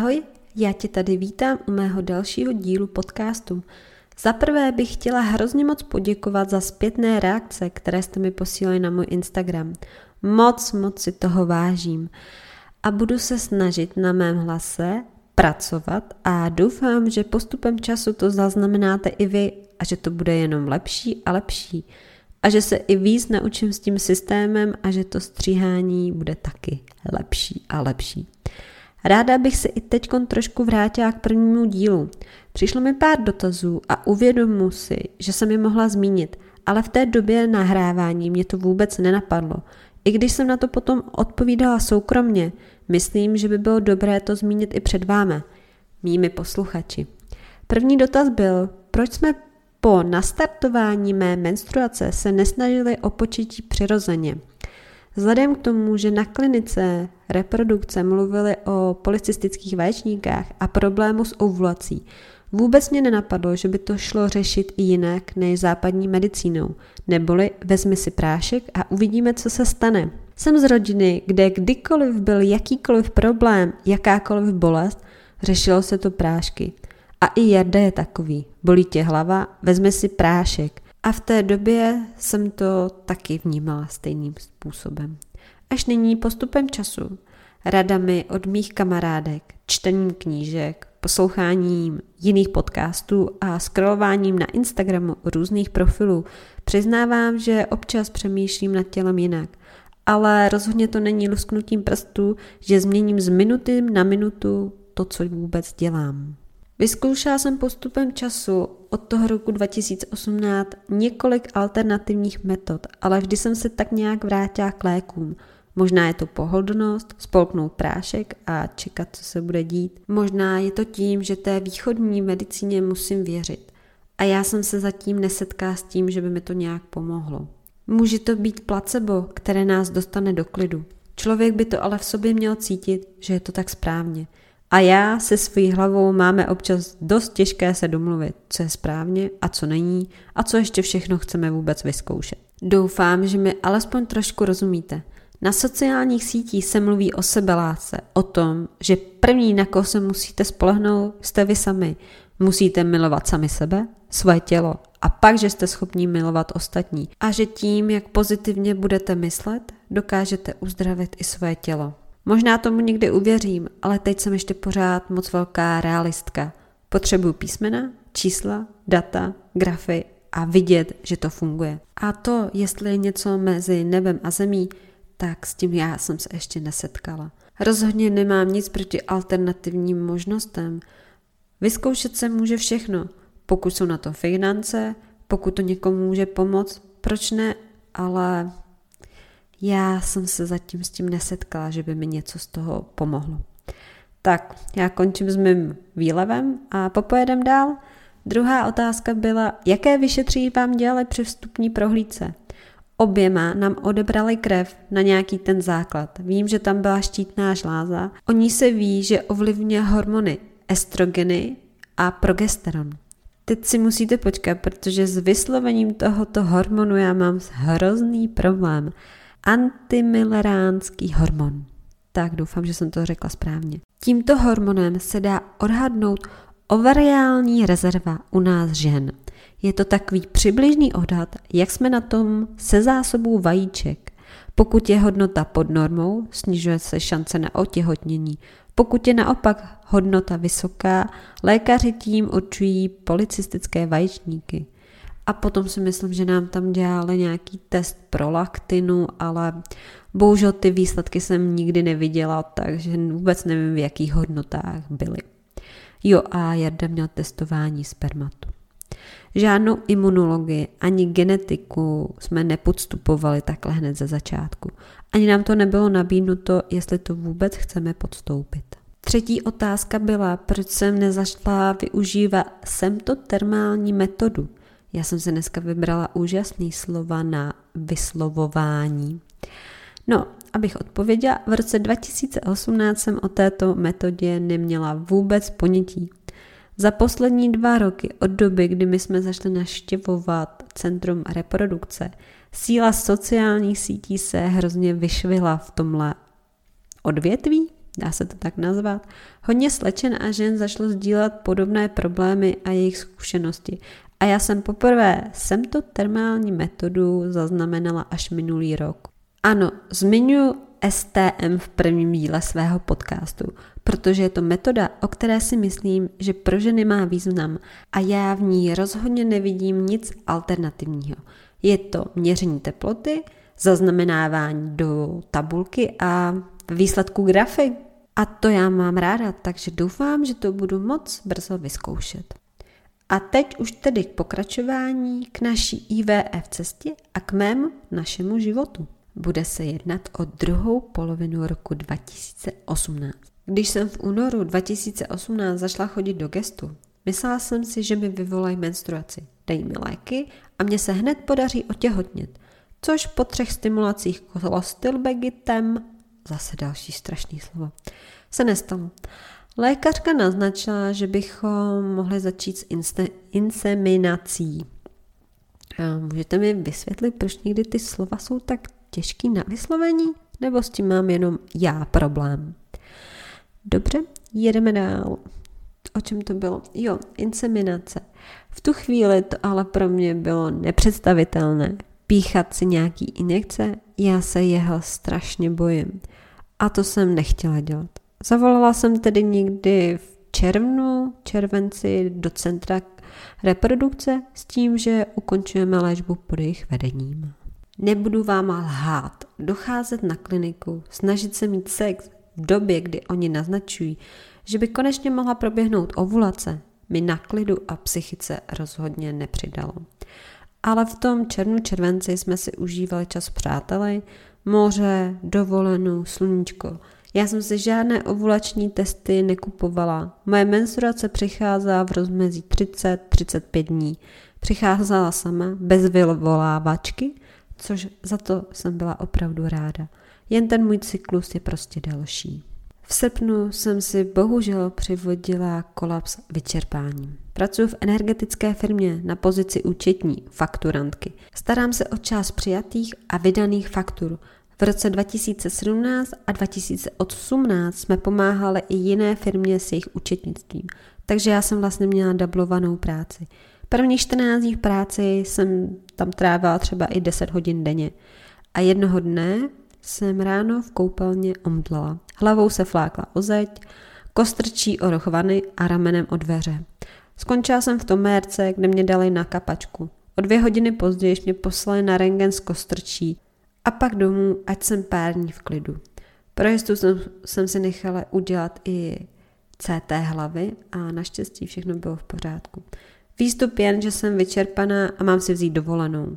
Ahoj, já tě tady vítám u mého dalšího dílu podcastu. Za prvé bych chtěla hrozně moc poděkovat za zpětné reakce, které jste mi posílali na můj Instagram. Moc, moc si toho vážím. A budu se snažit na mém hlase pracovat a doufám, že postupem času to zaznamenáte i vy a že to bude jenom lepší a lepší. A že se i víc naučím s tím systémem a že to stříhání bude taky lepší a lepší. Ráda bych se i teď trošku vrátila k prvnímu dílu. Přišlo mi pár dotazů a uvědomu si, že jsem je mohla zmínit, ale v té době nahrávání mě to vůbec nenapadlo. I když jsem na to potom odpovídala soukromně, myslím, že by bylo dobré to zmínit i před vámi, mými posluchači. První dotaz byl, proč jsme po nastartování mé menstruace se nesnažili o početí přirozeně. Vzhledem k tomu, že na klinice reprodukce mluvili o policistických vaječníkách a problému s ovulací, vůbec mě nenapadlo, že by to šlo řešit i jinak než západní medicínou, neboli vezmi si prášek a uvidíme, co se stane. Jsem z rodiny, kde kdykoliv byl jakýkoliv problém, jakákoliv bolest, řešilo se to prášky. A i Jarda je takový. Bolí tě hlava, vezme si prášek. A v té době jsem to taky vnímala stejným způsobem. Až nyní postupem času, radami od mých kamarádek, čtením knížek, posloucháním jiných podcastů a scrollováním na Instagramu různých profilů přiznávám, že občas přemýšlím nad tělem jinak. Ale rozhodně to není lusknutím prstů, že změním z minuty na minutu to, co vůbec dělám. Vyzkoušela jsem postupem času od toho roku 2018 několik alternativních metod, ale vždy jsem se tak nějak vrátila k lékům. Možná je to pohodlnost, spolknout prášek a čekat, co se bude dít. Možná je to tím, že té východní medicíně musím věřit. A já jsem se zatím nesetkala s tím, že by mi to nějak pomohlo. Může to být placebo, které nás dostane do klidu. Člověk by to ale v sobě měl cítit, že je to tak správně – a já se svojí hlavou máme občas dost těžké se domluvit, co je správně a co není a co ještě všechno chceme vůbec vyzkoušet. Doufám, že mi alespoň trošku rozumíte. Na sociálních sítích se mluví o sebeláce, o tom, že první, na koho se musíte spolehnout, jste vy sami. Musíte milovat sami sebe, svoje tělo a pak, že jste schopní milovat ostatní. A že tím, jak pozitivně budete myslet, dokážete uzdravit i svoje tělo. Možná tomu někdy uvěřím, ale teď jsem ještě pořád moc velká realistka. Potřebuju písmena, čísla, data, grafy a vidět, že to funguje. A to, jestli je něco mezi nebem a zemí, tak s tím já jsem se ještě nesetkala. Rozhodně nemám nic proti alternativním možnostem. Vyzkoušet se může všechno, pokud jsou na to finance, pokud to někomu může pomoct, proč ne, ale já jsem se zatím s tím nesetkala, že by mi něco z toho pomohlo. Tak, já končím s mým výlevem a popojedem dál. Druhá otázka byla, jaké vyšetření vám dělali při vstupní prohlídce? Oběma nám odebrali krev na nějaký ten základ. Vím, že tam byla štítná žláza. O ní se ví, že ovlivňuje hormony estrogeny a progesteron. Teď si musíte počkat, protože s vyslovením tohoto hormonu já mám hrozný problém antimilleránský hormon. Tak doufám, že jsem to řekla správně. Tímto hormonem se dá odhadnout ovariální rezerva u nás žen. Je to takový přibližný odhad, jak jsme na tom se zásobou vajíček. Pokud je hodnota pod normou, snižuje se šance na otěhotnění. Pokud je naopak hodnota vysoká, lékaři tím určují policistické vaječníky. A potom si myslím, že nám tam dělali nějaký test pro laktinu, ale bohužel ty výsledky jsem nikdy neviděla, takže vůbec nevím, v jakých hodnotách byly. Jo a Jarda měl testování spermatu. Žádnou imunologii ani genetiku jsme nepodstupovali takhle hned ze začátku. Ani nám to nebylo nabídnuto, jestli to vůbec chceme podstoupit. Třetí otázka byla, proč jsem nezašla využívat semtotermální metodu – já jsem se dneska vybrala úžasný slova na vyslovování. No, abych odpověděla, v roce 2018 jsem o této metodě neměla vůbec ponětí. Za poslední dva roky od doby, kdy my jsme zašli naštěvovat Centrum reprodukce, síla sociálních sítí se hrozně vyšvihla v tomhle odvětví, dá se to tak nazvat, hodně slečen a žen zašlo sdílet podobné problémy a jejich zkušenosti. A já jsem poprvé semto termální metodu zaznamenala až minulý rok. Ano, zmiňuji STM v prvním díle svého podcastu, protože je to metoda, o které si myslím, že pro ženy má význam a já v ní rozhodně nevidím nic alternativního. Je to měření teploty, zaznamenávání do tabulky a výsledku grafy. A to já mám ráda, takže doufám, že to budu moc brzo vyzkoušet. A teď už tedy k pokračování, k naší IVF cestě a k mému našemu životu. Bude se jednat o druhou polovinu roku 2018. Když jsem v únoru 2018 zašla chodit do gestu, myslela jsem si, že mi vyvolají menstruaci, dají mi léky a mě se hned podaří otěhotnět, což po třech stimulacích kolostilbegitem, zase další strašný slovo, se nestalo. Lékařka naznačila, že bychom mohli začít s inseminací. Můžete mi vysvětlit, proč někdy ty slova jsou tak těžký na vyslovení? Nebo s tím mám jenom já problém? Dobře, jedeme dál. O čem to bylo? Jo, inseminace. V tu chvíli to ale pro mě bylo nepředstavitelné. Píchat si nějaký injekce, já se jeho strašně bojím. A to jsem nechtěla dělat. Zavolala jsem tedy někdy v červnu, červenci do centra reprodukce s tím, že ukončujeme léčbu pod jejich vedením. Nebudu vám lhát, docházet na kliniku, snažit se mít sex v době, kdy oni naznačují, že by konečně mohla proběhnout ovulace, mi na klidu a psychice rozhodně nepřidalo. Ale v tom červnu červenci jsme si užívali čas přáteli, moře, dovolenou, sluníčko – já jsem si žádné ovulační testy nekupovala. Moje menstruace přicházela v rozmezí 30-35 dní. Přicházela sama, bez vyvolávačky, což za to jsem byla opravdu ráda. Jen ten můj cyklus je prostě delší. V srpnu jsem si bohužel přivodila kolaps vyčerpáním. Pracuji v energetické firmě na pozici účetní, fakturantky. Starám se o čas přijatých a vydaných faktur v roce 2017 a 2018 jsme pomáhali i jiné firmě s jejich účetnictvím, takže já jsem vlastně měla dublovanou práci. První 14 dní v práci jsem tam trávila třeba i 10 hodin denně. A jednoho dne jsem ráno v koupelně omdlela. Hlavou se flákla o zeď, kostrčí o rochvany a ramenem o dveře. Skončila jsem v tom mérce, kde mě dali na kapačku. O dvě hodiny později mě poslali na rengen z kostrčí a pak domů, ať jsem pár dní v klidu. Pro jistotu jsem, jsem si nechala udělat i CT hlavy a naštěstí všechno bylo v pořádku. Výstup jen, že jsem vyčerpaná a mám si vzít dovolenou.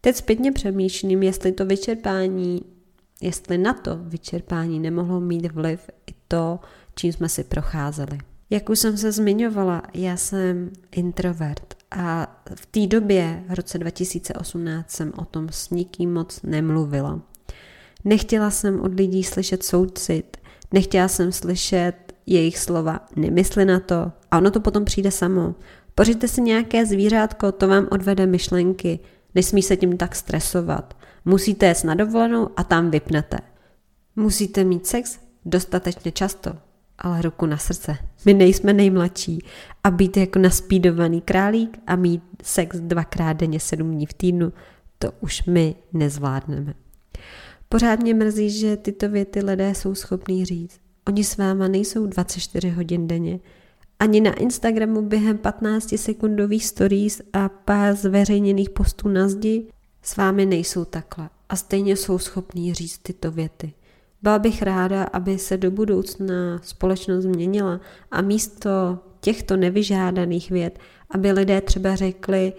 Teď zpětně přemýšlím, jestli to vyčerpání, jestli na to vyčerpání nemohlo mít vliv i to, čím jsme si procházeli. Jak už jsem se zmiňovala, já jsem introvert a v té době, v roce 2018, jsem o tom s nikým moc nemluvila. Nechtěla jsem od lidí slyšet soucit, nechtěla jsem slyšet jejich slova, nemysli na to a ono to potom přijde samo. Pořiďte si nějaké zvířátko, to vám odvede myšlenky, nesmí se tím tak stresovat. Musíte jet na dovolenou a tam vypnete. Musíte mít sex dostatečně často, ale ruku na srdce. My nejsme nejmladší a být jako naspídovaný králík a mít sex dvakrát denně sedm dní v týdnu, to už my nezvládneme. Pořád mě mrzí, že tyto věty lidé jsou schopní říct. Oni s váma nejsou 24 hodin denně. Ani na Instagramu během 15 sekundových stories a pár zveřejněných postů na zdi s vámi nejsou takhle. A stejně jsou schopní říct tyto věty. Byla bych ráda, aby se do budoucna společnost změnila a místo těchto nevyžádaných věd, aby lidé třeba řekli,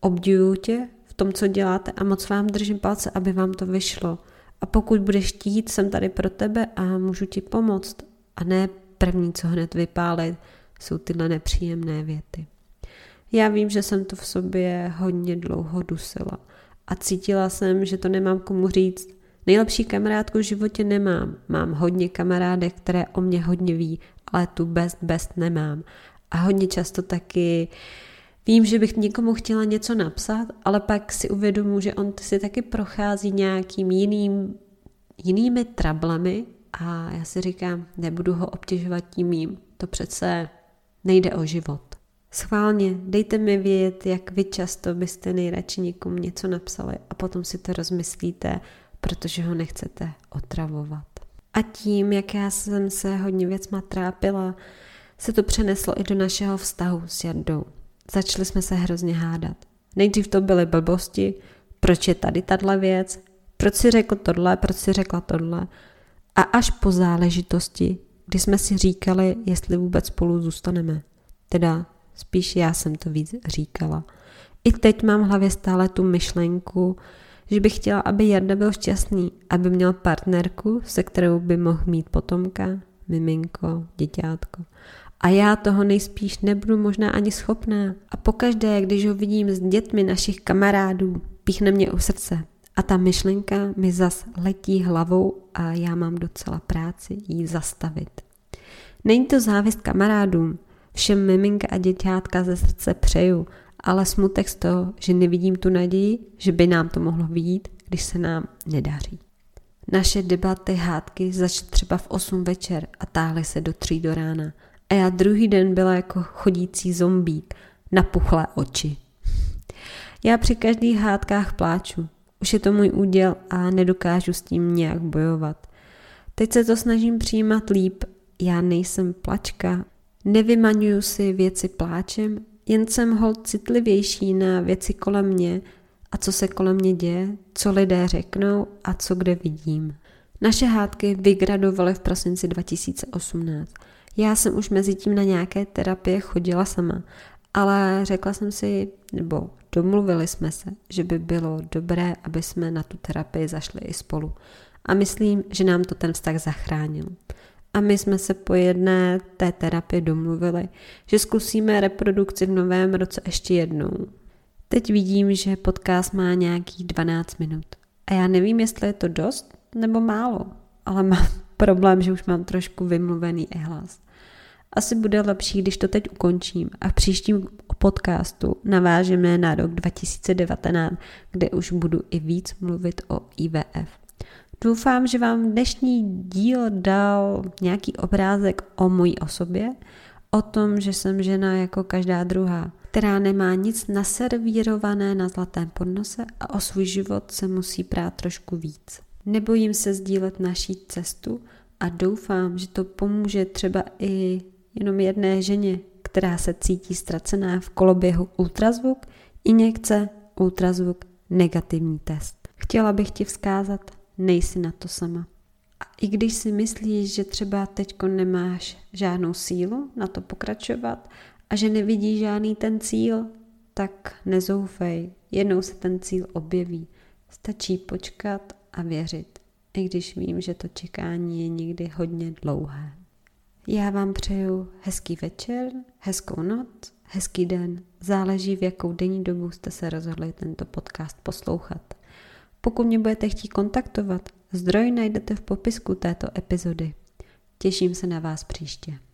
obdivuju tě v tom, co děláte a moc vám držím palce, aby vám to vyšlo. A pokud budeš chtít, jsem tady pro tebe a můžu ti pomoct. A ne první, co hned vypálit, jsou tyhle nepříjemné věty. Já vím, že jsem to v sobě hodně dlouho dusila a cítila jsem, že to nemám komu říct, Nejlepší kamarádku v životě nemám. Mám hodně kamarádek, které o mě hodně ví, ale tu best best nemám. A hodně často taky vím, že bych někomu chtěla něco napsat, ale pak si uvědomuji, že on si taky prochází nějakým jiným, jinými trablemi a já si říkám, nebudu ho obtěžovat tím mým, to přece nejde o život. Schválně, dejte mi vědět, jak vy často byste nejradši někomu něco napsali a potom si to rozmyslíte, protože ho nechcete otravovat. A tím, jak já jsem se hodně věcma trápila, se to přeneslo i do našeho vztahu s Jardou. Začali jsme se hrozně hádat. Nejdřív to byly blbosti, proč je tady tahle věc, proč si řekl tohle, proč si řekla tohle. A až po záležitosti, kdy jsme si říkali, jestli vůbec spolu zůstaneme. Teda spíš já jsem to víc říkala. I teď mám v hlavě stále tu myšlenku, že bych chtěla, aby Jarda byl šťastný, aby měl partnerku, se kterou by mohl mít potomka, miminko, děťátko. A já toho nejspíš nebudu možná ani schopná. A pokaždé, když ho vidím s dětmi našich kamarádů, píchne mě u srdce. A ta myšlenka mi zas letí hlavou a já mám docela práci jí zastavit. Není to závist kamarádům, všem miminka a děťátka ze srdce přeju, ale smutek z toho, že nevidím tu naději, že by nám to mohlo vidět, když se nám nedaří. Naše debaty, hádky začaly třeba v 8 večer a táhly se do 3 do rána. A já druhý den byla jako chodící zombík, napuchlé oči. Já při každých hádkách pláču. Už je to můj úděl a nedokážu s tím nějak bojovat. Teď se to snažím přijímat líp. Já nejsem plačka, nevymaňuju si věci pláčem, jen jsem hold citlivější na věci kolem mě a co se kolem mě děje, co lidé řeknou a co kde vidím. Naše hádky vygradovaly v prosinci 2018. Já jsem už mezi tím na nějaké terapie chodila sama, ale řekla jsem si, nebo domluvili jsme se, že by bylo dobré, aby jsme na tu terapii zašli i spolu. A myslím, že nám to ten vztah zachránil. A my jsme se po jedné té terapii domluvili, že zkusíme reprodukci v novém roce ještě jednou. Teď vidím, že podcast má nějakých 12 minut. A já nevím, jestli je to dost nebo málo, ale mám problém, že už mám trošku vymluvený hlas. Asi bude lepší, když to teď ukončím a v příštím podcastu navážeme na rok 2019, kde už budu i víc mluvit o IVF. Doufám, že vám dnešní díl dal nějaký obrázek o mojí osobě, o tom, že jsem žena jako každá druhá, která nemá nic naservírované na zlatém podnose a o svůj život se musí prát trošku víc. Nebojím se sdílet naší cestu a doufám, že to pomůže třeba i jenom jedné ženě, která se cítí ztracená v koloběhu ultrazvuk, injekce, ultrazvuk, negativní test. Chtěla bych ti vzkázat, nejsi na to sama. A i když si myslíš, že třeba teďko nemáš žádnou sílu na to pokračovat a že nevidíš žádný ten cíl, tak nezoufej, jednou se ten cíl objeví. Stačí počkat a věřit, i když vím, že to čekání je někdy hodně dlouhé. Já vám přeju hezký večer, hezkou noc, hezký den. Záleží, v jakou denní dobu jste se rozhodli tento podcast poslouchat. Pokud mě budete chtít kontaktovat, zdroj najdete v popisku této epizody. Těším se na vás příště.